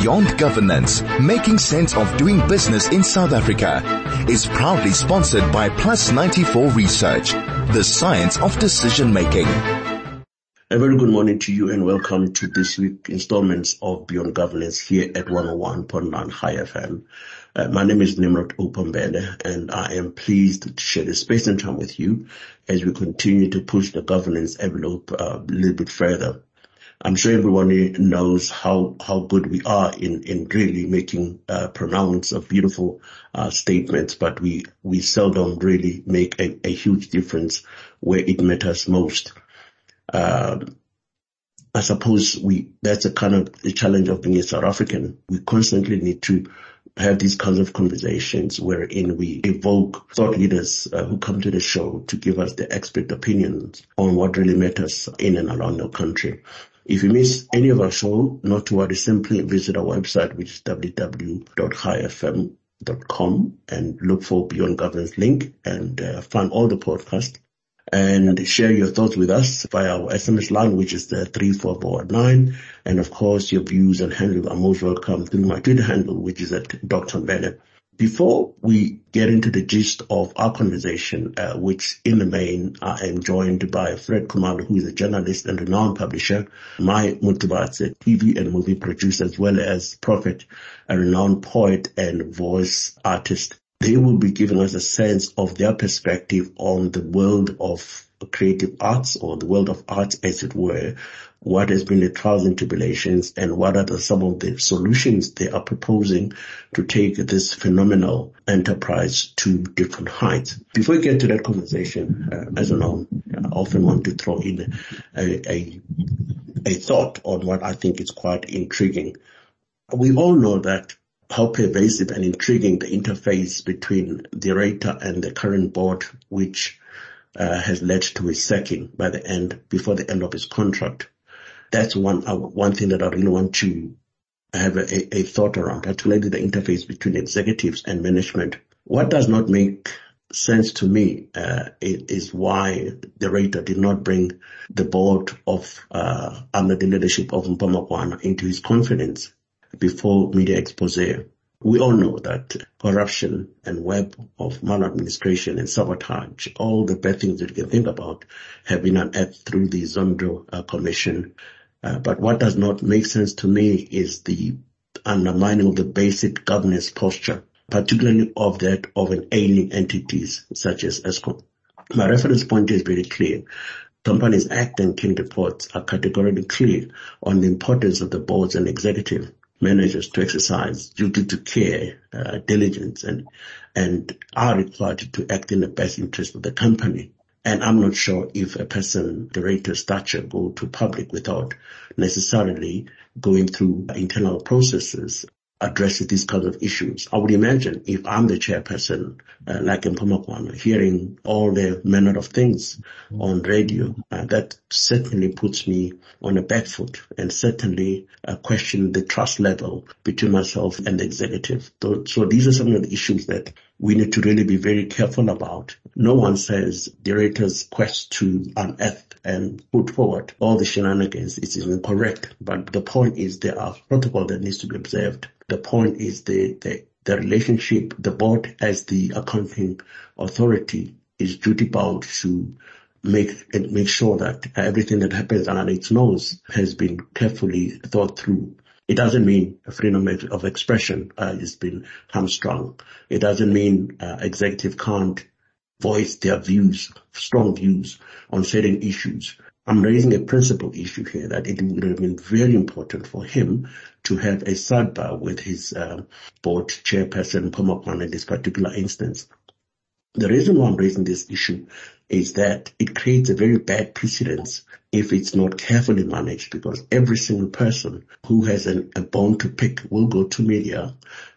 Beyond Governance, Making Sense of Doing Business in South Africa is proudly sponsored by Plus 94 Research, the science of decision making. A very good morning to you and welcome to this week's installments of Beyond Governance here at 101.9 Chai FM. Uh, my name is Nimrod Upambele and I am pleased to share the space and time with you as we continue to push the governance envelope uh, a little bit further. I'm sure everyone knows how, how good we are in, in really making uh, pronounced uh, beautiful uh, statements, but we, we seldom really make a, a huge difference where it matters most. Um, I suppose we, that's a kind of the challenge of being a South African. We constantly need to have these kinds of conversations wherein we evoke thought leaders uh, who come to the show to give us their expert opinions on what really matters in and around our country. If you miss any of our show, not to worry, simply visit our website, which is www.chaifm.com and look for Beyond Governance link and uh, find all the podcasts and share your thoughts with us via our SMS line, which is the 34419. And of course, your views and handle are most welcome through my Twitter handle, which is at Dr. Bennett. Before we get into the gist of our conversation, uh, which in the main I am joined by Fred Khumalo, who is a journalist and renowned publisher, Mai Motubatse, TV and movie producer, as well as Prophet, a renowned poet and voice artist. They will be giving us a sense of their perspective on the world of creative arts or the world of arts as it were, what has been the trials and tribulations and what are the, some of the solutions they are proposing to take this phenomenal enterprise to different heights. Before we get to that conversation, uh, as I know, I often want to throw in a, a, a thought on what I think is quite intriguing. We all know that how pervasive and intriguing the interface between De Ruyter and the current board, which uh, has led to his sacking by the end, before the end of his contract. That's one, uh, one thing that I really want to have a, a thought around, particularly the interface between executives and management. What does not make sense to me uh, is why De Ruyter did not bring the board of uh, under the leadership of Mpama into his confidence before media expose. We all know that corruption and web of maladministration and sabotage, all the bad things that you can think about have been unearthed through the Zondo uh, Commission. Uh, but what does not make sense to me is the undermining of the basic governance posture, particularly of that of an ailing entities such as Eskom. My reference point is very clear. Companies Act and King reports are categorically clear on the importance of the boards and executive managers to exercise duty to care, uh, diligence, and and are required to act in the best interest of the company. And I'm not sure if a person, De Ruyter stature, go to public without necessarily going through internal processes addressing these kinds of issues. I would imagine if I'm the chairperson, uh, like in Mpho Makwana, hearing all the manner of things on radio, uh, that certainly puts me on a back foot and certainly uh, question the trust level between myself and the executive. So, so these are some of the issues that we need to really be very careful about. No one says De Ruyter's quest to unearth and put forward all the shenanigans is incorrect. But the point is there are protocol that needs to be observed. The point is the, the, the relationship, the board as the accounting authority is duty bound to make make sure that everything that happens under its nose has been carefully thought through. It doesn't mean freedom of expression uh, has been hamstrung. It doesn't mean uh, executive can't voice their views, strong views on certain issues. I'm raising a principal issue here that it would have been very important for him to have a sidebar with his uh, board chairperson, Mpho Makwana, in this particular instance. The reason why I'm raising this issue is that it creates a very bad precedence if it's not carefully managed because every single person who has an, a bone to pick will go to media,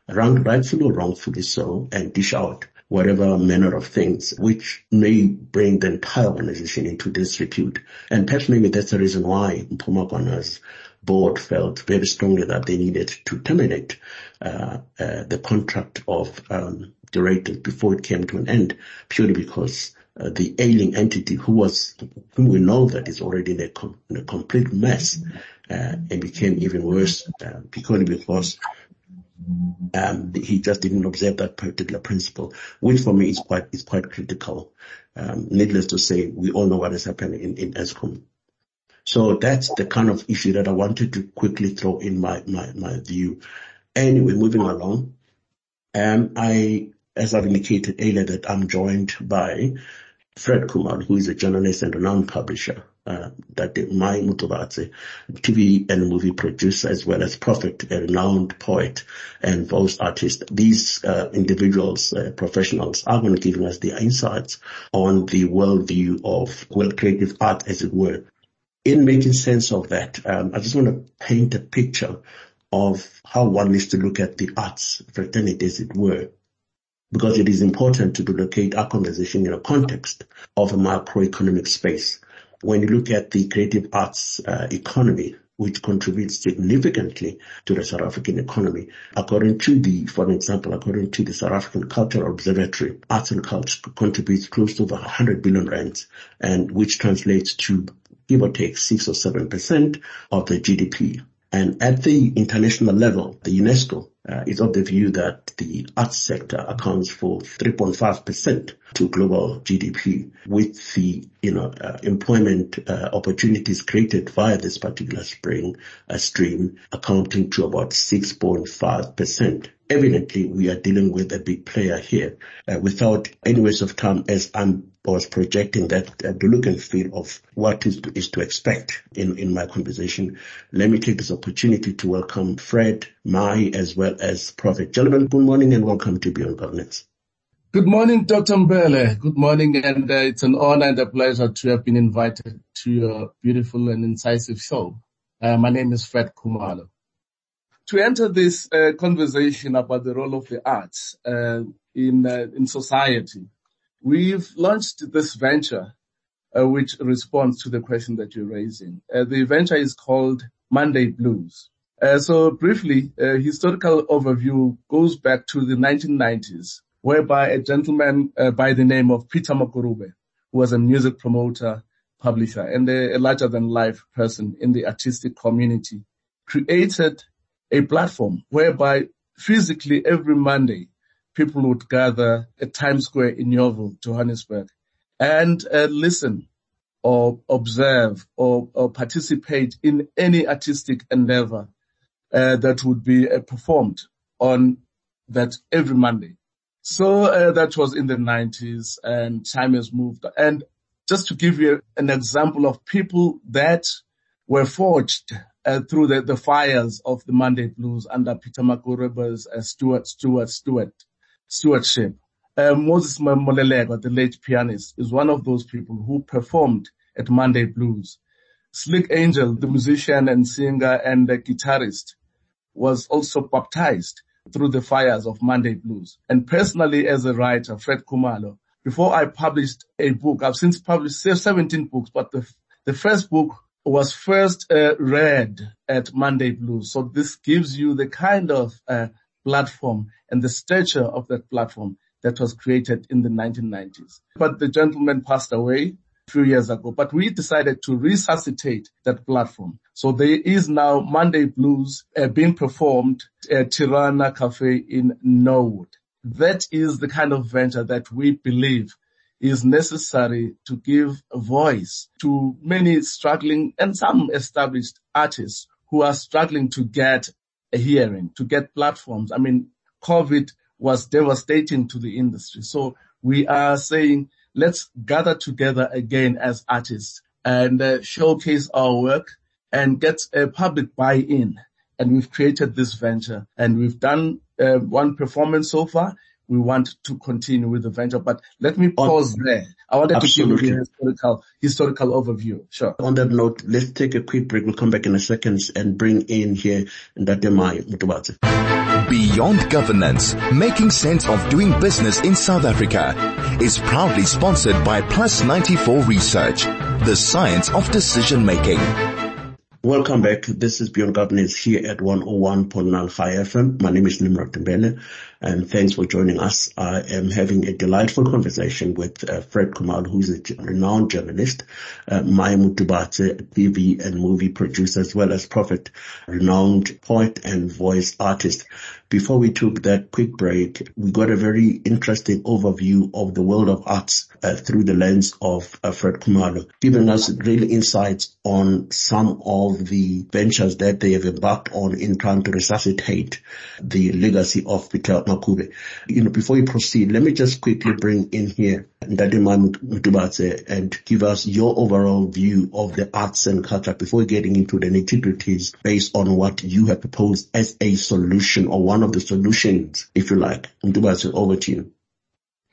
rightfully or wrongfully so, and dish out whatever manner of things, which may bring the entire organization into disrepute. And perhaps maybe that's the reason why Mpho Makwana's board felt very strongly that they needed to terminate uh, uh, the contract of um, Ruyter before it came to an end, purely because uh, the ailing entity who was, whom we know that is already in a, com- in a complete mess, uh, and became even worse uh, because um, he just didn't observe that particular principle, which for me is quite is quite critical. Um, needless to say, we all know what has happened in, in Eskom. So that's the kind of issue that I wanted to quickly throw in my, my, my view. Anyway, moving along. Um, I, as I've indicated earlier that I'm joined by Fred Khumalo, who is a journalist and renowned publisher. Uh, that Mai Motubatse, TV and movie producer as well as prophet, a renowned poet and voice artist. These uh, individuals, uh, professionals are going to give us their insights on the worldview of world creative art as it were. In making sense of that, um, I just want to paint a picture of how one needs to look at the arts fraternity as it were because it is important to locate our conversation in a context of a macroeconomic space. When you look at the creative arts uh, economy, which contributes significantly to the South African economy. According to the, for example, according to the South African Cultural Observatory, arts and culture contributes close to over 100 billion rands, and which translates to give or take six or seven percent of the GDP. And at the international level, the UNESCO is of the view that the arts sector accounts for 3.5% to global GDP with the, you know, uh, employment uh, opportunities created via this particular spring uh, stream accounting to about 6.5%. Evidently, we are dealing with a big player here. Uh, without any waste of time, as I'm was projecting that uh, the look and feel of what is to, is to expect in, in my conversation. Let me take this opportunity to welcome Fred, Mai, as well as Prophet. Gentlemen, good morning and welcome to Beyond Governance. Good morning, Dr. Mbele. Good morning, and uh, it's an honor and a pleasure to have been invited to your beautiful and incisive show. Uh, my name is Fred Khumalo. To enter this uh, conversation about the role of the arts uh, in uh, in society, we've launched this venture uh, which responds to the question that you're raising. the venture is called Monday Blues. so briefly, historical overview goes back to the 1990s whereby a gentleman uh, by the name of Peter Makurube, who was a music promoter, publisher, and a, a larger than life person in the artistic community, created a platform whereby physically every Monday people would gather at Times Square in Yeoville, Johannesburg, and uh, listen or observe or, or, participate in any artistic endeavor uh, that would be uh, performed on that every Monday. So uh, that was in the 90s and time has moved. And just to give you an example of people that were forged uh, through the, the, fires of the Monday Blues under Peter Makurube's uh, Stewart, Stewart, Stewart, stewardship. Uh, Moses Molelekwa, the late pianist, is one of those people who performed at Monday Blues. Slick Angel, the musician and singer and guitarist, was also baptized through the fires of Monday Blues. And personally as a writer, Fred Khumalo, before I published a book, I've since published 17 books, but the, the first book was first uh, read at Monday Blues. So this gives you the kind of uh, platform and the stature of that platform that was created in the 1990s. But the gentleman passed away a few years ago, but we decided to resuscitate that platform. So there is now Monday Blues uh, being performed at Tirana Cafe in Norwood. That is the kind of venture that we believe is necessary to give a voice to many struggling and some established artists who are struggling to get a hearing, to get platforms. I mean, COVID was devastating to the industry. So we are saying let's gather together again as artists and uh, showcase our work and get a public buy-in. And we've created this venture and we've done uh, one performance so far. We want to continue with the venture, but let me pause On, there. I wanted absolutely. to give you a historical, historical overview. Sure. On that note, let's take a quick break. We'll come back in a second and bring in here Ndatemai Motubatse. Beyond Governance, making sense of doing business in South Africa, is proudly sponsored by Plus 94 Research, the science of decision making. Welcome back. This is Beyond Governance here at 101.9 Chai FM. My name is Nimrod Tembele and thanks for joining us. I am having a delightful conversation with uh, Fred Khumalo, who's a renowned journalist, uh, Maya Motubatse, TV and movie producer, as well as Prophet, renowned poet and voice artist. Before we took that quick break, we got a very interesting overview of the world of arts uh, through the lens of uh, Fred Khumalo, giving us really insights on some of the ventures that they have embarked on in trying to resuscitate the legacy of Peter Makurube. You know, before we proceed, let me just quickly bring in here Ndadima Motubatse and give us your overall view of the arts and culture before getting into the nitty-gritties based on what you have proposed as a solution or one of the solutions, if you like. Motubatse, over to you.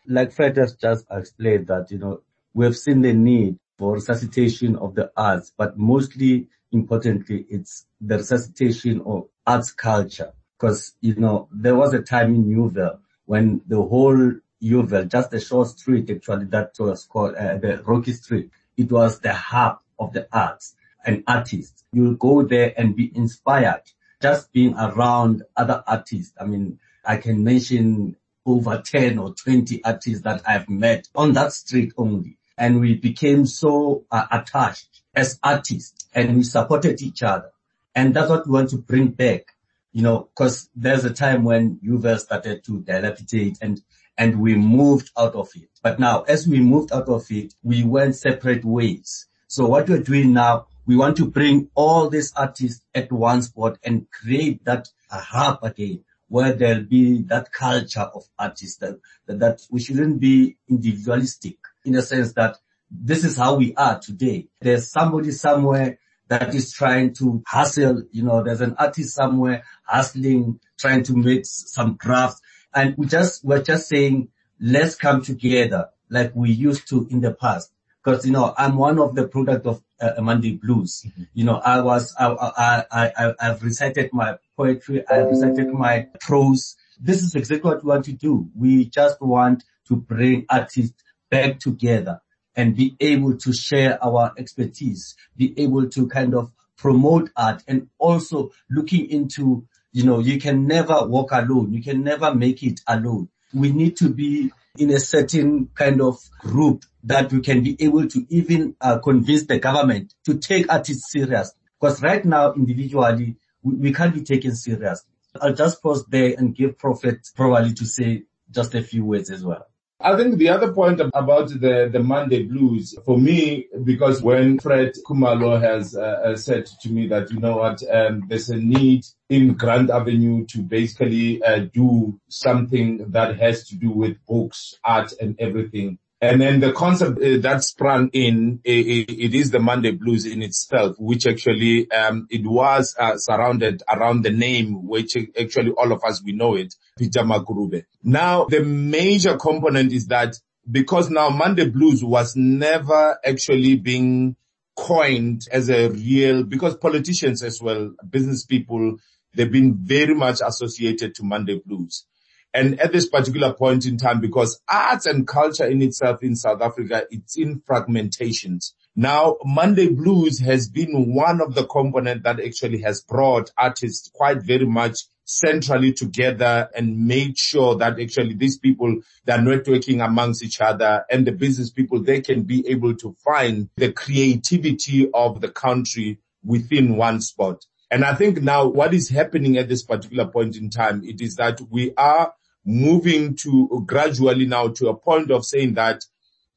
Like Fred has just explained that, you know, we have seen the need for resuscitation of the arts, but mostly importantly, it's the resuscitation of arts culture. Because, you know, there was a time in Yeoville when the whole Yeoville, just a short street actually that was called uh, the Rocky Street. It was the hub of the arts and artists. You'll go there and be inspired just being around other artists. I mean, I can mention over 10 or 20 artists that I've met on that street only. And we became so uh, attached as artists and we supported each other. And that's what we want to bring back, you know, cause there's a time when Yeoville started to dilapidate and, and we moved out of it. But now as we moved out of it, we went separate ways. So what we're doing now, we want to bring all these artists at one spot and create that hub again where there'll be that culture of artists that, that, that we shouldn't be individualistic in the sense that this is how we are today. There's somebody somewhere that is trying to hustle, you know, there's an artist somewhere hustling, trying to make some crafts. And we just, we're just saying, let's come together like we used to in the past. Cause, you know, I'm one of the product of uh, Monday Blues. Mm-hmm. You know, I was, I, I, I, I've recited my poetry, I've recited my prose. This is exactly what we want to do. We just want to bring artists back together and be able to share our expertise, be able to kind of promote art and also looking into, you know, you can never walk alone. You can never make it alone. We need to be in a certain kind of group that we can be able to even uh, convince the government to take artists serious. Because right now, individually, we, we can't be taken seriously. I'll just pause there and give Prophet probably to say just a few words as well. I think the other point about the, the Monday blues for me, because when Fred Khumalo has uh, uh, said to me that, you know what, um, there's a need in Grant Avenue to basically uh, do something that has to do with books, art and everything. And then the concept uh, that sprung in, it, it is the Monday blues in itself, which actually, um, it was uh, surrounded around the name, which actually all of us, we know it, Peter Makurube. Now, the major component is that because now Monday blues was never actually being coined as a real, because politicians as well, business people, they've been very much associated to Monday blues. And at this particular point in time, because arts and culture in itself in South Africa, it's in fragmentations. Now, Monday Blues has been one of the components that actually has brought artists quite very much centrally together and made sure that actually these people, they're networking amongst each other and the business people, they can be able to find the creativity of the country within one spot. And I think now what is happening at this particular point in time, it is that we are moving to gradually now to a point of saying that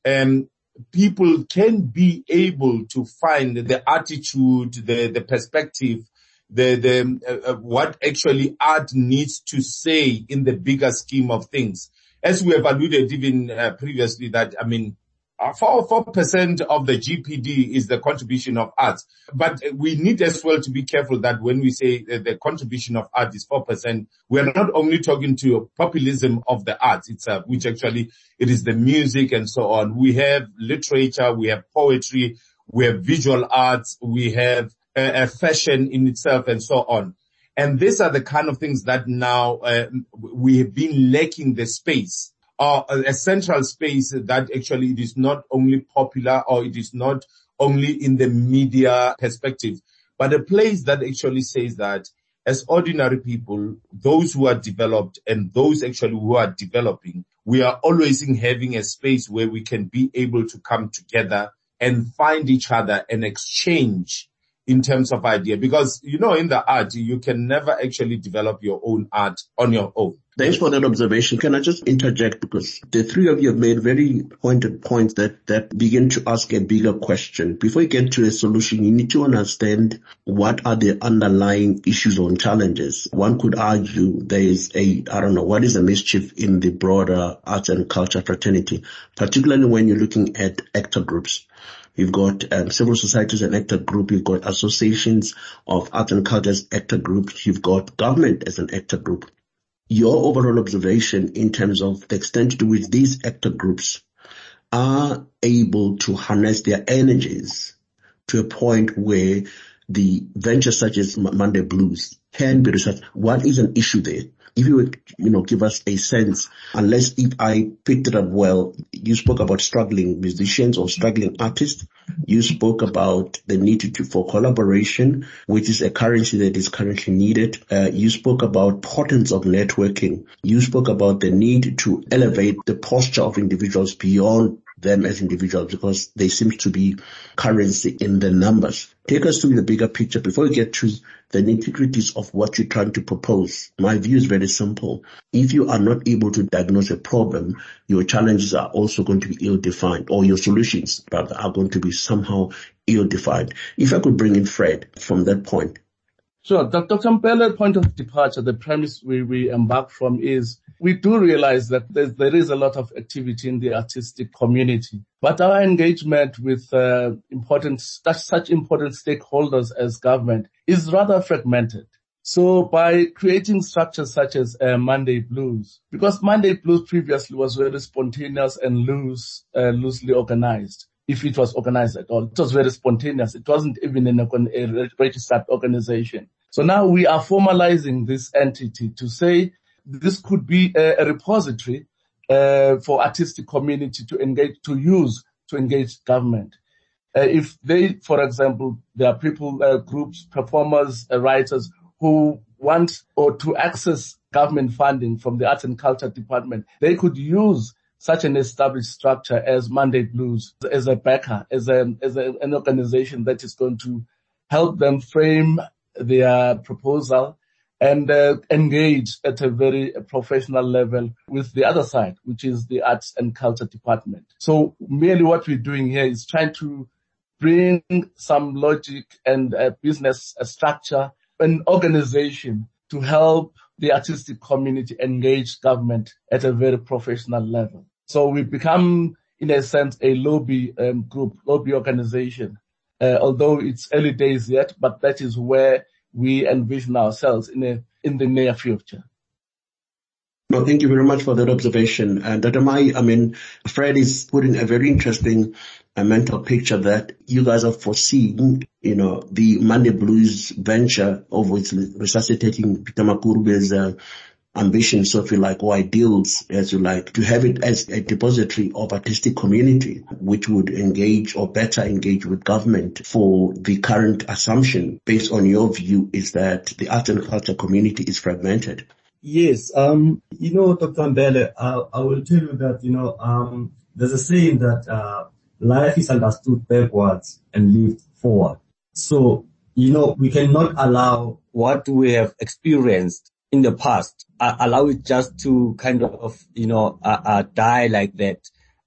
um, people can be able to find the attitude, the, the perspective, the, the, uh, uh, what actually art needs to say in the bigger scheme of things. As we have alluded even uh, previously that, I mean, uh, four, four percent of the GPD is the contribution of arts. But we need as well to be careful that when we say the contribution of art is four percent, we are not only talking to populism of the arts itself, which actually it is the music and so on. We have literature, we have poetry, we have visual arts, we have a fashion in itself and so on. And these are the kind of things that now uh, we have been lacking the space or a central space that actually it is not only popular or it is not only in the media perspective, but a place that actually says that as ordinary people, those who are developed and those actually who are developing, we are always having a space where we can be able to come together and find each other and exchange in terms of idea. Because, you know, in the art, you can never actually develop your own art on your own. Thanks for that observation. Can I just interject because the three of you have made very pointed points that, that begin to ask a bigger question. Before you get to a solution, you need to understand what are the underlying issues or challenges. One could argue there is a, I don't know, what is the mischief in the broader arts and culture fraternity, particularly when you're looking at actor groups. You've got um, civil societies and actor group. You've got associations of art and cultures actor groups. You've got government as an actor group your overall observation in terms of the extent to which these actor groups are able to harness their energies to a point where the ventures such as Monday Blues can be researched. What is an issue there? if you would, you know, give us a sense, unless if I picked it up well, you spoke about struggling musicians or struggling artists. You spoke about the need to, for collaboration, which is a currency that is currently needed. Uh, you spoke about importance of networking. You spoke about the need to elevate the posture of individuals beyond them as individuals because they seem to be currency in the numbers. Take us through the bigger picture before we get to the nitty-gritties of what you're trying to propose. My view is very simple. If you are not able to diagnose a problem, your challenges are also going to be ill-defined or your solutions rather are going to be somehow ill-defined. If I could bring in Fred from that point. Sure. Dr. Mbele's point of departure, the premise we, we embark from is we do realize that there is a lot of activity in the artistic community, but our engagement with uh, important, such, such important stakeholders as government is rather fragmented. So by creating structures such as uh, Monday Blues, because Monday Blues previously was very spontaneous and loose, uh, loosely organized, if it was organized at all. It was very spontaneous. It wasn't even in a, a registered organization. So now we are formalizing this entity to say this could be a, a repository uh, for artistic community to engage, to use to engage government. Uh, if they, for example, there are people, uh, groups, performers, uh, writers who want or to access government funding from the arts and culture department, they could use such an established structure as Monday Blues as a backer, as a, as a, an organization that is going to help them frame their proposal and uh, engage at a very professional level with the other side, which is the arts and culture department. So merely what we're doing here is trying to bring some logic and business structure and organization to help the artistic community engage government at a very professional level. So we become, in a sense, a lobby um, group, lobby organization. Uh, although it's early days yet, but that is where we envision ourselves in a, in the near future. No, thank you very much for that observation. And Dr. Mai, I mean, Fred is putting a very interesting uh, mental picture that you guys are foreseeing, you know, the Monday Blues venture of which resuscitating Peter Makurube's uh, ambitions, if you like, or ideals, as you like, to have it as a depository of artistic community, which would engage or better engage with government for the current assumption based on your view is that the art and culture community is fragmented. Yes, um, you know, Dr. Mbele, I, I, will tell you that, you know, um, there's a saying that, uh, life is understood backwards and lived forward. So, you know, we cannot allow what we have experienced in the past, uh, allow it just to kind of, you know, uh, uh, die like that,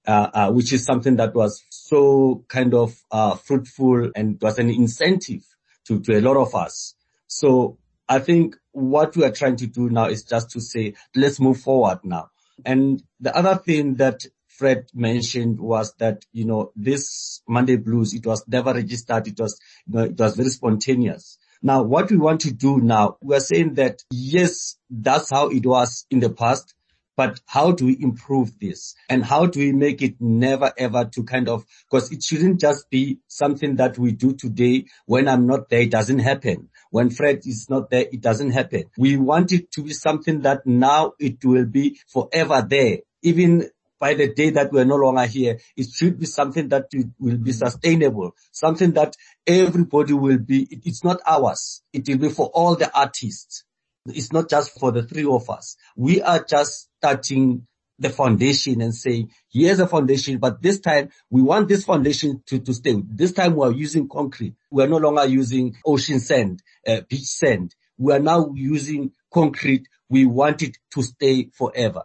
uh, uh, which is something that was so kind of uh, fruitful and was an incentive to, to a lot of us. So I think what we are trying to do now is just to say, let's move forward now. And the other thing that Fred mentioned was that, you know, this Monday Blues, it was never registered. It was, you know, it was very spontaneous. Now, what we want to do now, we're saying that yes, that's how it was in the past, but how do we improve this? And how do we make it never ever to kind of, because it shouldn't just be something that we do today. When I'm not there, it doesn't happen. When Fred is not there, it doesn't happen. We want it to be something that now it will be forever there. Even by the day that we're no longer here. It should be something that will be sustainable, something that everybody will be, it's not ours. It will be for all the artists. It's not just for the three of us. We are just starting the foundation and saying, here's a foundation, but this time we want this foundation to, to stay. This time we're using concrete. We're no longer using ocean sand, uh, beach sand. We are now using concrete. We want it to stay forever.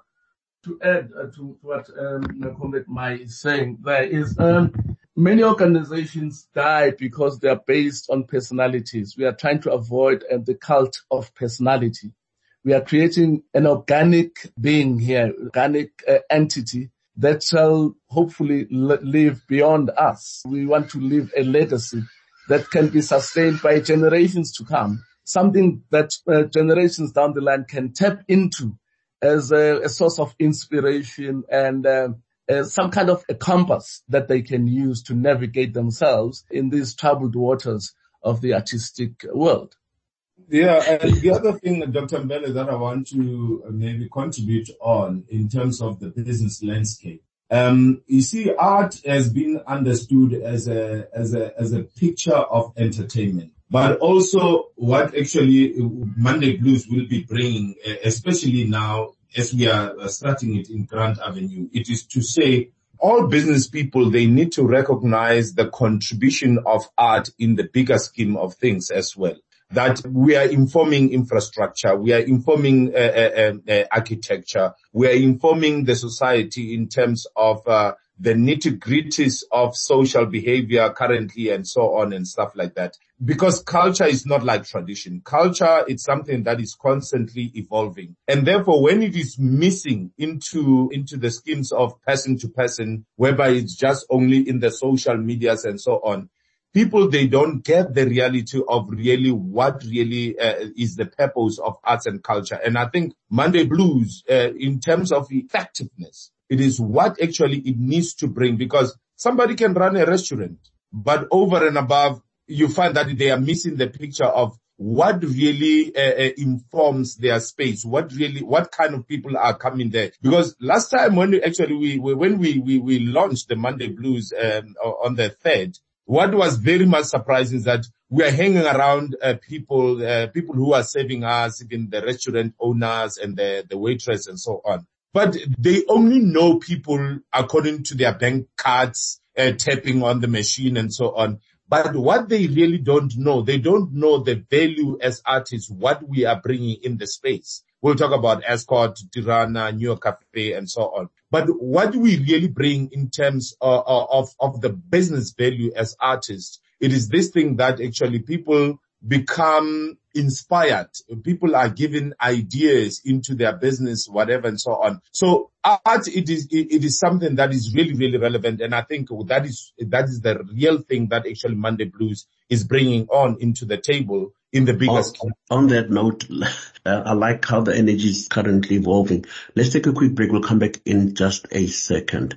To add uh, to, what um, Mai is saying, there is um, many organizations die because they are based on personalities. We are trying to avoid uh, the cult of personality we are creating an organic being here, organic uh, entity that shall hopefully live beyond us. We want to leave a legacy that can be sustained by generations to come, something that uh, generations down the line can tap into as a, a source of inspiration and uh, some kind of a compass that they can use to navigate themselves in these troubled waters of the artistic world. Yeah, and the other thing, Dr. Mbele, that I want to maybe contribute on in terms of the business landscape. Um, you see, art has been understood as a, as a, as a picture of entertainment, but also what actually Monday Blues will be bringing, especially now as we are starting it in Grant Avenue, it is to say all business people, they need to recognize the contribution of art in the bigger scheme of things as well. That we are informing infrastructure, we are informing uh, uh, uh, uh, architecture, we are informing the society in terms of uh, the nitty gritties of social behavior currently and so on and stuff like that. Because culture is not like tradition. Culture is something that is constantly evolving. And therefore when it is missing into, into the schemes of person to person, whereby it's just only in the social medias and so on, people they don't get the reality of really what really uh, is the purpose of arts and culture and i think monday blues uh, in terms of effectiveness it is what actually it needs to bring because somebody can run a restaurant but over and above you find that they are missing the picture of what really uh, uh, informs their space what really what kind of people are coming there because last time when we actually we, we when we, we we launched the monday blues um, on the third what was very much surprising is that we are hanging around uh, people, uh, people who are serving us, even the restaurant owners and the, the waitress and so on. But they only know people according to their bank cards, uh, tapping on the machine and so on. But what they really don't know, they don't know the value as artists, what we are bringing in the space. We'll talk about Ascot, Tirana, New York Cafe, and so on. But what do we really bring in terms of, of, of the business value as artists? It is this thing that actually people become inspired. People are given ideas into their business, whatever and so on. So art, it is, it is something that is really, really relevant. And I think that is, that is the real thing that actually Monday Blues is bringing on into the table in the biggest. on, on that note, uh, I like how the energy is currently evolving. Let's take a quick break. We'll come back in just a second.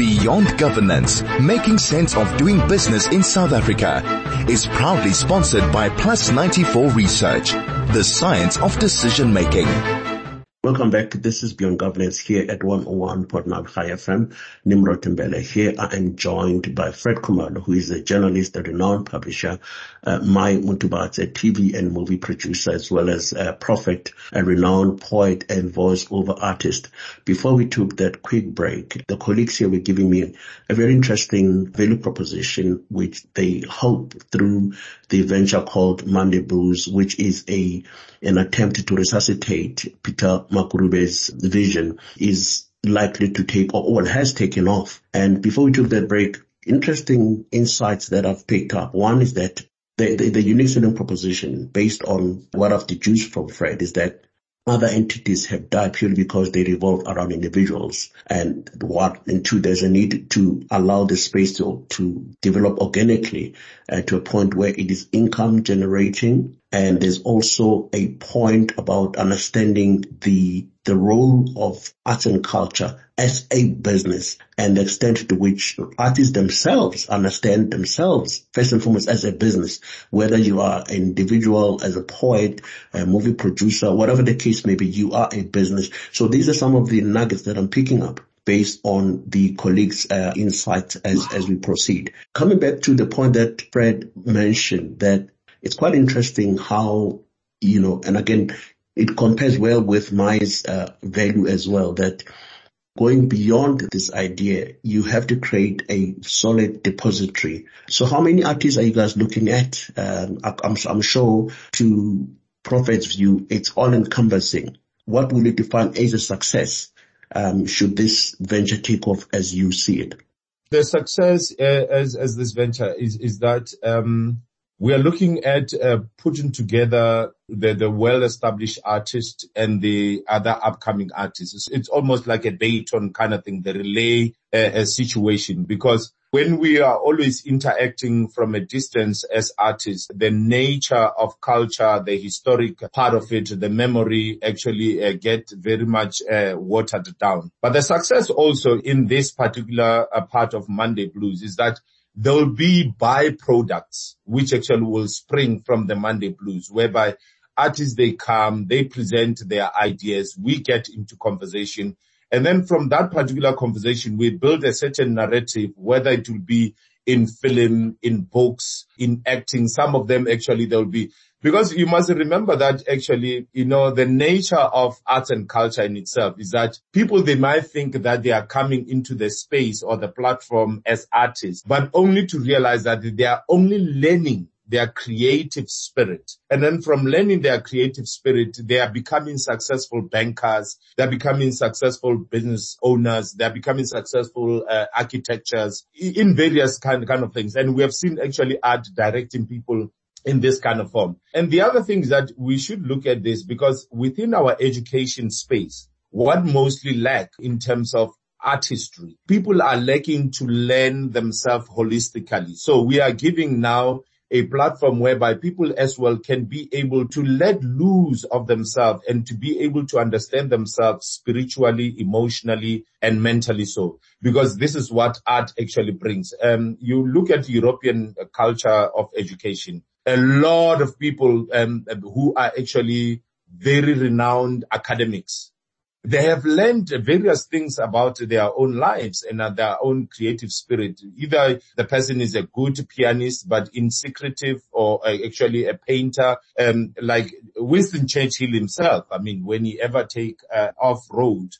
Beyond Governance, making sense of doing business in South Africa is proudly sponsored by Plus 94 Research, the science of decision making. Welcome back. This is Beyond Governance here at 101.9 Chai FM. Nimrod Mbele here. I am joined by Fred Khumalo, who is a journalist, a renowned publisher, uh, Mai a TV and movie producer, as well as a prophet, a renowned poet and voice-over artist. Before we took that quick break, the colleagues here were giving me a very interesting value proposition, which they hope through the venture called Monday Blues, which is a an attempt to resuscitate Peter Makurube's vision is likely to take or has taken off. And before we took that break, interesting insights that I've picked up. One is that the, the, the unique selling proposition based on what I've deduced from Fred is that other entities have died purely because they revolve around individuals. And what, and two, there's a need to allow the space to, to develop organically uh, to a point where it is income generating. And there's also a point about understanding the the role of arts and culture as a business and the extent to which artists themselves understand themselves first and foremost as a business, whether you are an individual, as a poet, a movie producer, whatever the case may be, you are a business. So these are some of the nuggets that I'm picking up based on the colleagues' uh, insights as, as we proceed. Coming back to the point that Fred mentioned that it's quite interesting how, you know, and again, it compares well with my uh, value as well that going beyond this idea, you have to create a solid depository. So how many artists are you guys looking at? Um, I'm, I'm sure to Prophet's view, it's all encompassing. What will you define as a success? Um, should this venture take off as you see it? The success uh, as, as this venture is, is that, um, we are looking at uh, putting together the, the well-established artist and the other upcoming artists. It's, it's almost like a Dayton kind of thing, the relay uh, situation, because when we are always interacting from a distance as artists, the nature of culture, the historic part of it, the memory actually uh, get very much uh, watered down. But the success also in this particular uh, part of Monday Blues is that there will be byproducts which actually will spring from the Monday Blues, whereby artists they come, they present their ideas, we get into conversation, and then from that particular conversation, we build a certain narrative, whether it will be in film, in books, in acting. Some of them actually there will be because you must remember that actually, you know, the nature of arts and culture in itself is that people, they might think that they are coming into the space or the platform as artists, but only to realize that they are only learning their creative spirit. And then from learning their creative spirit, they are becoming successful bankers. They're becoming successful business owners. They're becoming successful uh, architectures in various kind, kind of things. And we have seen actually art directing people in this kind of form. And the other thing is that we should look at this because within our education space, what mostly lack in terms of artistry, people are lacking to learn themselves holistically. So we are giving now a platform whereby people as well can be able to let loose of themselves and to be able to understand themselves spiritually, emotionally, and mentally so. Because this is what art actually brings. Um, you look at European culture of education a lot of people um, who are actually very renowned academics. They have learned various things about their own lives and their own creative spirit. Either the person is a good pianist, but in secretive or uh, actually a painter, um, like Winston Churchill himself. I mean, when he ever take uh, off road,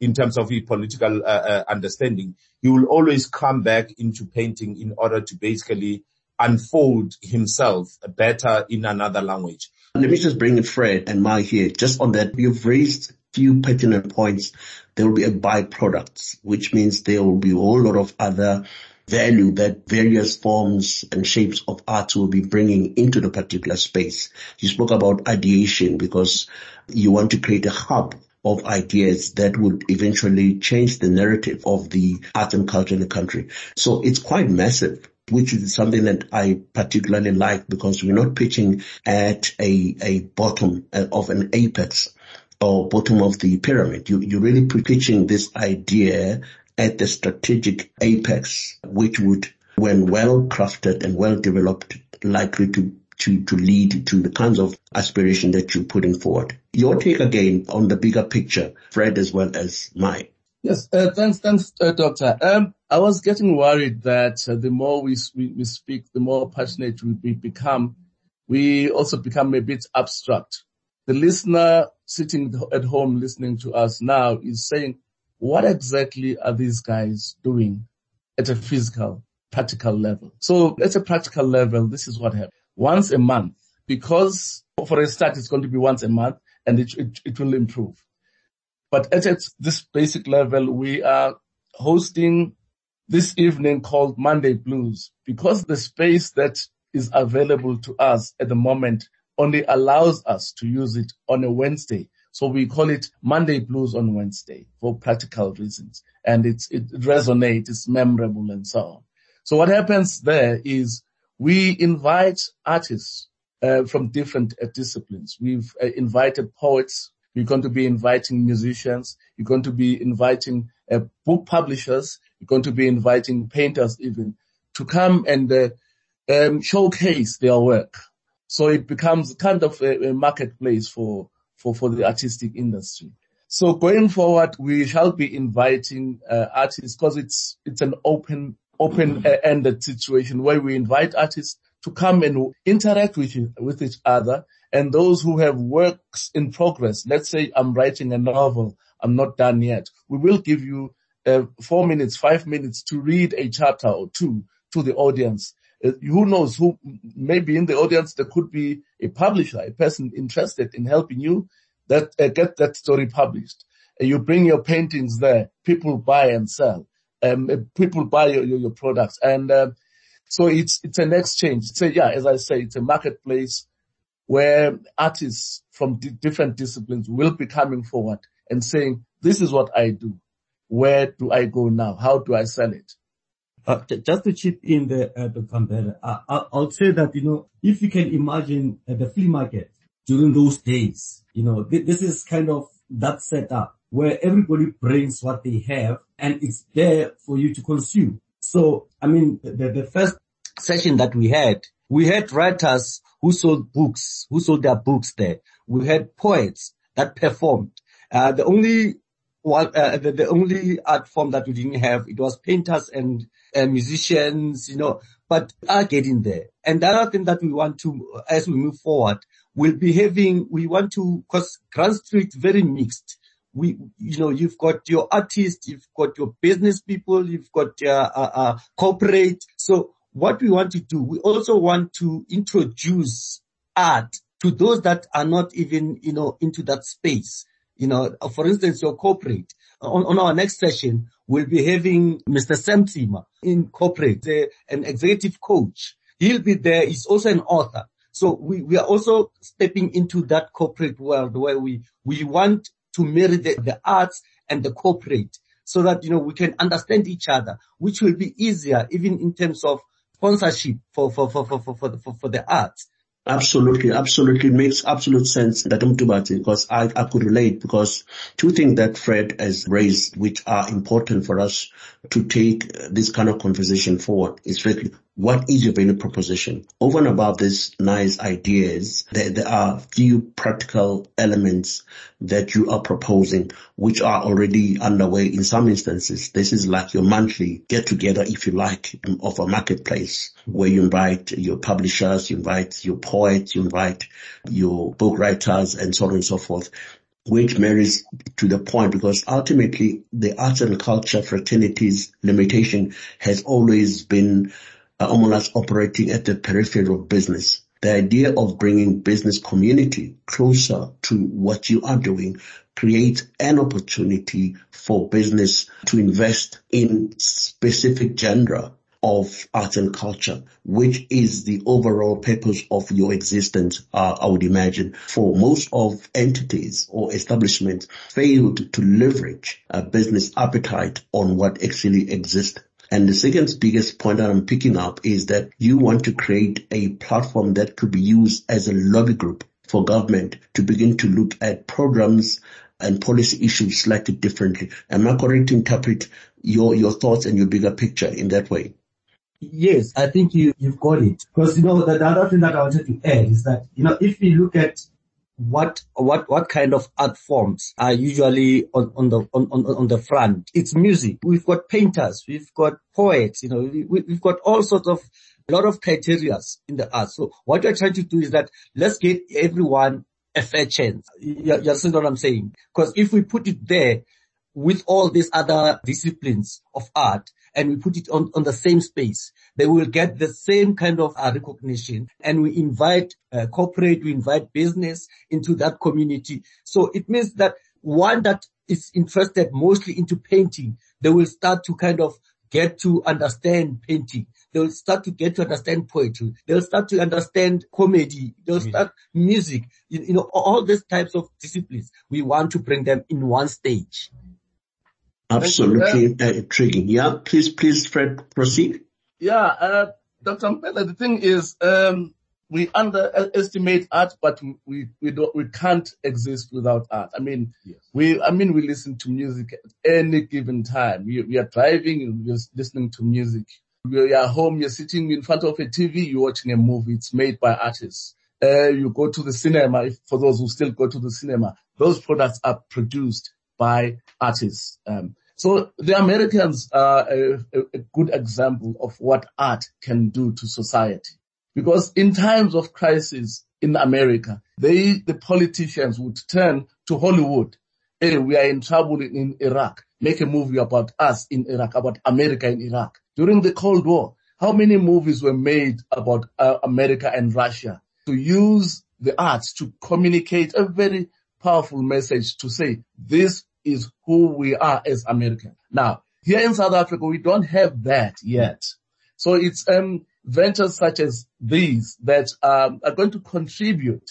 in terms of his political uh, uh, understanding, he will always come back into painting in order to basically unfold himself better in another language. Let me just bring in Fred and Mai here. Just on that, you've raised few pertinent points. There will be a byproduct, which means there will be a whole lot of other value that various forms and shapes of art will be bringing into the particular space. You spoke about ideation because you want to create a hub of ideas that would eventually change the narrative of the art and culture in the country. So it's quite massive which is something that I particularly like because we're not pitching at a, a bottom uh, of an apex or bottom of the pyramid. You, you're really pitching this idea at the strategic apex, which would, when well crafted and well developed, likely to to, to lead to the kinds of aspiration that you're putting forward. Your take again on the bigger picture, Fred, as well as mine. Yes, uh, thanks, thanks, uh, Doctor. Um, I was getting worried that uh, the more we, we, we speak, the more passionate we, become. We also become a bit abstract. The listener sitting at home listening to us now is saying, what exactly are these guys doing at a physical, practical level? So at a practical level, this is what happens. Once a month, because for a start, it's going to be once a month and it, it, it will improve. But at this basic level, we are hosting this evening called Monday Blues because the space that is available to us at the moment only allows us to use it on a Wednesday. So we call it Monday Blues on Wednesday for practical reasons. And it's, it resonates, it's memorable and so on. So what happens there is we invite artists uh, from different uh, disciplines. We've uh, invited poets, you're going to be inviting musicians. You're going to be inviting uh, book publishers. You're going to be inviting painters even to come and uh, um, showcase their work. So it becomes kind of a, a marketplace for, for, for the artistic industry. So going forward, we shall be inviting uh, artists because it's it's an open open-ended situation where we invite artists to come and interact with with each other and those who have works in progress. Let's say I'm writing a novel, I'm not done yet. We will give you uh, four minutes, five minutes to read a chapter or two to the audience. Uh, who knows who maybe in the audience there could be a publisher, a person interested in helping you that uh, get that story published. Uh, you bring your paintings there, people buy and sell. Um, uh, people buy your, your, your products and uh, so it's it's an exchange. It's a, yeah, as I say, it's a marketplace where artists from di- different disciplines will be coming forward and saying, "This is what I do. Where do I go now? How do I sell it?" Uh, just to chip in the uh, Dr. uh, I'll say that, you know, if you can imagine uh, the flea market during those days, you know, th- this is kind of that setup where everybody brings what they have and it's there for you to consume. So, I mean, the, the first session that we had, we had writers who sold books, who sold their books there. We had poets that performed. Uh, the only one, uh, the, the, only art form that we didn't have, it was painters and uh, musicians, you know, but are getting there. And the other thing that we want to, as we move forward, we'll be having, we want to, cause Grand Street very mixed we, you know, you've got your artists, you've got your business people, you've got your uh, uh, corporate. So what we want to do, we also want to introduce art to those that are not even, you know, into that space. You know, for instance, your corporate. On, on our next session, we'll be having Mr. Sam Tima in corporate, uh, an executive coach. He'll be there. He's also an author. So we, we are also stepping into that corporate world where we, we want to marry the, the arts and the corporate so that, you know, we can understand each other, which will be easier even in terms of sponsorship for, for, for, for, for, for, the, for, for the arts. Absolutely, absolutely makes absolute sense that Motubatse because I, I could relate because two things that Fred has raised which are important for us to take this kind of conversation forward is really what is your value proposition? Over and above these nice ideas, there, there are few practical elements that you are proposing, which are already underway in some instances. This is like your monthly get together, if you like, of a marketplace where you invite your publishers, you invite your poets, you invite your book writers and so on and so forth which marries to the point because ultimately the arts and culture fraternities limitation has always been are almost operating at the periphery of business. The idea of bringing business community closer to what you are doing creates an opportunity for business to invest in specific genre of art and culture, which is the overall purpose of your existence, uh, I would imagine. For most of entities or establishments failed to leverage a business appetite on what actually exists and the second biggest point that I'm picking up is that you want to create a platform that could be used as a lobby group for government to begin to look at programs and policy issues slightly differently. Am I correct to interpret your, your thoughts and your bigger picture in that way? Yes, I think you, you've got it. Because, you know, the, the other thing that I wanted to add is that, you know, if we look at what what what kind of art forms are usually on, on the on, on, on the front? It's music. We've got painters, we've got poets, you know, we, we've got all sorts of a lot of criteria in the art. So what we're trying to do is that let's get everyone a fair chance. You understand what I'm saying? Because if we put it there with all these other disciplines of art, and we put it on, on the same space, they will get the same kind of uh, recognition and we invite uh, corporate, we invite business into that community. So it means that one that is interested mostly into painting, they will start to kind of get to understand painting. They'll start to get to understand poetry. They'll start to understand comedy. They'll start music. You, you know, all these types of disciplines. We want to bring them in one stage. Absolutely uh, intriguing. Yeah, please, please, Fred, proceed. Yeah, uh, Dr. Mbele, the thing is, um, we underestimate art, but we, we don't, we can't exist without art. I mean, yes. we, I mean, we listen to music at any given time. We, we are driving, we're listening to music. We are home, you're sitting in front of a TV, you're watching a movie. It's made by artists. Uh, you go to the cinema, if, for those who still go to the cinema, those products are produced by artists. Um, so the Americans are a, a, good example of what art can do to society. Because in times of crisis in America, they, the politicians would turn to Hollywood. Hey, we are in trouble in Iraq. Make a movie about us in Iraq, about America in Iraq. During the Cold War, how many movies were made about uh, America and Russia to use the arts to communicate a very powerful message to say this is who we are as Americans. Now, here in South Africa, we don't have that yet. So it's um, ventures such as these that um, are going to contribute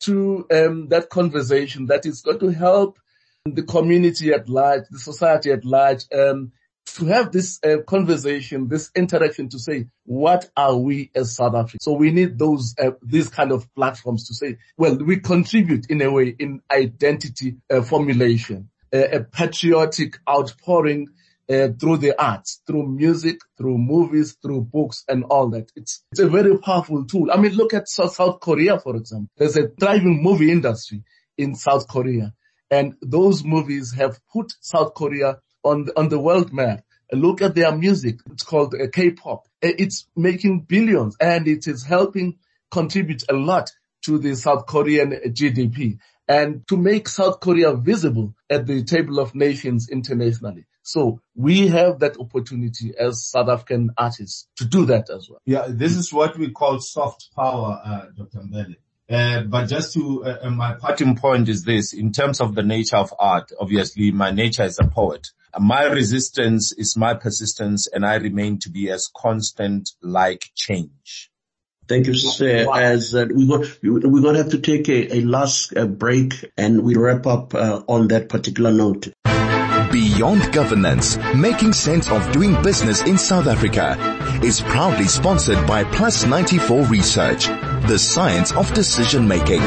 to um, that conversation that is going to help the community at large, the society at large, um, to have this uh, conversation, this interaction to say, what are we as South Africa? So we need those, uh, these kind of platforms to say, well, we contribute in a way in identity uh, formulation, a patriotic outpouring uh, through the arts, through music, through movies, through books and all that. It's, it's a very powerful tool. I mean, look at South, South Korea, for example. There's a thriving movie industry in South Korea and those movies have put South Korea on the, on the world map. Look at their music. It's called uh, K-pop. Uh, it's making billions and it is helping contribute a lot to the South Korean GDP and to make South Korea visible at the table of nations internationally. So we have that opportunity as South African artists to do that as well. Yeah, this is what we call soft power, uh, Dr. Mbele. Uh, but just to, uh, uh, my parting point is this, in terms of the nature of art, obviously my nature is a poet. My resistance is my persistence and I remain to be as constant like change. Thank you, sir. As uh, we go, we're going to have to take a, a last uh, break and we wrap up uh, on that particular note. Beyond Governance, making sense of doing business in South Africa is proudly sponsored by Plus 94 Research, the science of decision making.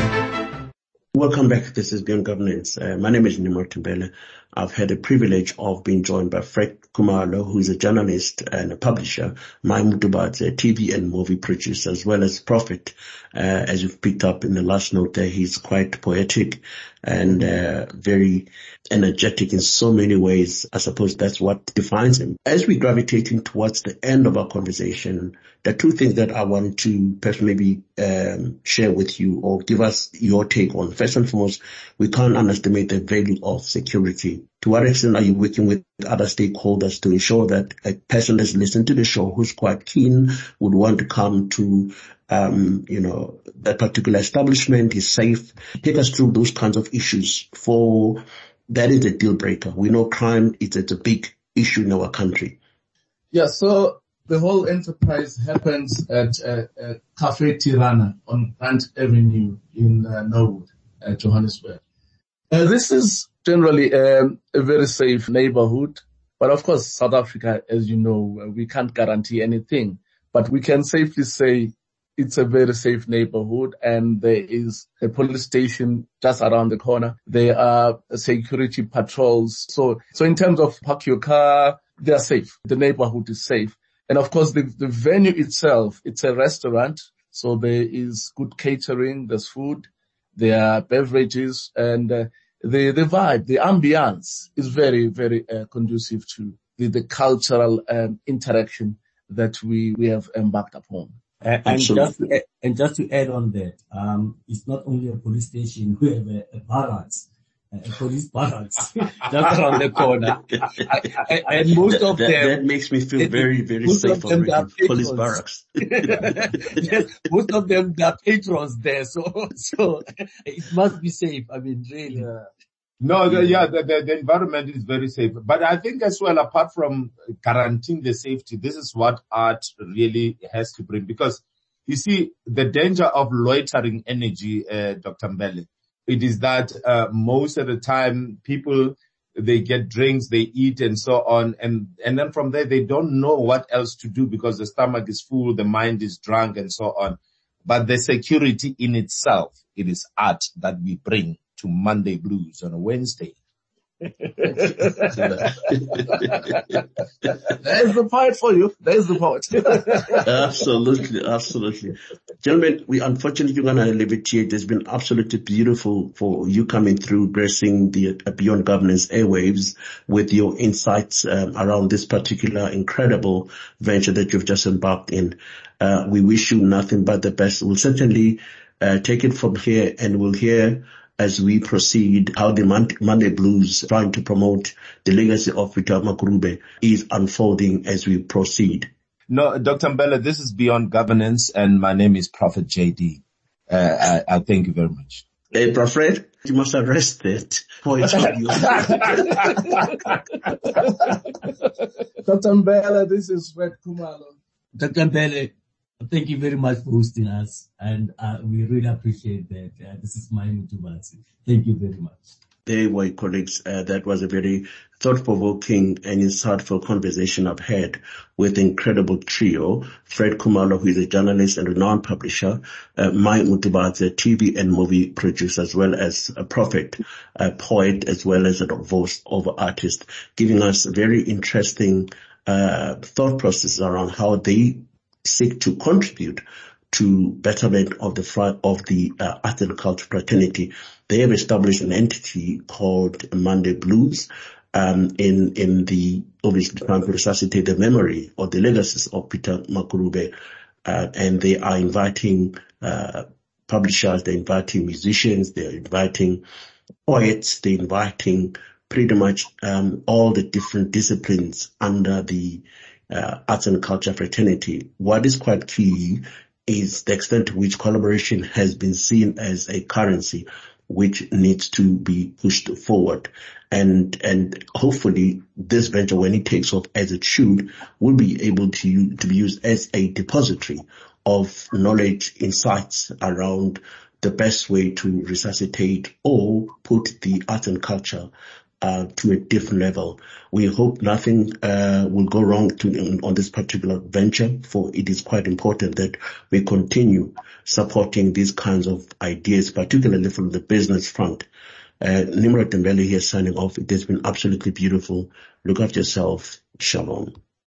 Welcome back. This is Beyond Governance. Uh, my name is Nimrod Mbele. I've had the privilege of being joined by Fred Khumalo, who is a journalist and a publisher, Mai Motubatse, a TV and movie producer, as well as Prophet. Uh, as you've picked up in the last note there, he's quite poetic and uh, very energetic in so many ways. I suppose that's what defines him. As we're gravitating towards the end of our conversation, are two things that I want to perhaps maybe um, share with you or give us your take on. First and foremost, we can't underestimate the value of security. To what extent are you working with other stakeholders to ensure that a person that's listening to the show who's quite keen would want to come to um, you know, that particular establishment is safe. Take us through those kinds of issues for that is a deal breaker. We know crime is a big issue in our country. Yeah, so the whole enterprise happens at uh, uh, Cafe Tirana on Grant Avenue in uh, Norwood, uh, Johannesburg. This is generally um, a very safe neighborhood, but of course, South Africa, as you know, uh, we can't guarantee anything, but we can safely say it's a very safe neighborhood and there is a police station just around the corner. There are security patrols. So, so in terms of park your car, they are safe. The neighborhood is safe. And of course the, the venue itself, it's a restaurant. So there is good catering, there's food, there are beverages and uh, the, the vibe, the ambience is very, very uh, conducive to the, the cultural um, interaction that we, we have embarked upon. Uh, and just to, and just to add on that, um, it's not only a police station. We have a, a barracks, police barracks just around the corner. and most of that, them that makes me feel very very safe. Of them police barracks. yes, most of them are patrons there, so so it must be safe. I mean, really. Yeah. No, the, yeah, the, the, the, environment is very safe. But I think as well, apart from guaranteeing the safety, this is what art really has to bring. Because you see, the danger of loitering energy, uh, Dr. Mbele, it is that uh, most of the time people, they get drinks, they eat and so on. And, and then from there, they don't know what else to do because the stomach is full, the mind is drunk and so on. But the security in itself, it is art that we bring to Monday Blues on a Wednesday. There's the point for you. There's the point. absolutely, absolutely. Gentlemen, we unfortunately are to leave it here. It has been absolutely beautiful for you coming through, gracing the uh, Beyond Governance airwaves with your insights um, around this particular incredible venture that you've just embarked in. Uh, we wish you nothing but the best. We'll certainly uh, take it from here and we'll hear as we proceed how the Monday Blues trying to promote the legacy of Peter Makurube is unfolding as we proceed. No, Dr. Mbele, this is Beyond Governance and my name is Prophet JD. Uh, I, I, thank you very much. Hey, Prophet, you must arrest it. For it. Dr. Mbele, this is Fred Khumalo. Dr. Mbele, Thank you very much for hosting us, and uh, we really appreciate that. Uh, this is Mai Motubatse. Thank you very much. They were colleagues. Uh, that was a very thought-provoking and insightful conversation I've had with incredible trio, Fred Khumalo, who is a journalist and renowned publisher, uh, Mai Motubatse, TV and movie producer, as well as a prophet, a poet, as well as a voice over artist, giving us very interesting uh, thought processes around how they seek to contribute to betterment of the of the uh, art and culture fraternity. They have established an entity called Monday Blues, um, in in the obviously trying to resuscitate the memory or the legacies of Peter Makurube, uh, and they are inviting uh, publishers, they're inviting musicians, they're inviting poets, they're inviting pretty much um, all the different disciplines under the uh, arts and culture fraternity. What is quite key is the extent to which collaboration has been seen as a currency which needs to be pushed forward. And, and hopefully this venture, when it takes off as it should, will be able to, to be used as a depository of knowledge, insights around the best way to resuscitate or put the art and culture uh, to a different level. We hope nothing uh, will go wrong to, on this particular venture, for it is quite important that we continue supporting these kinds of ideas, particularly from the business front. Uh, Nimrod Mbele here signing off. It has been absolutely beautiful. Look after yourself. Shalom.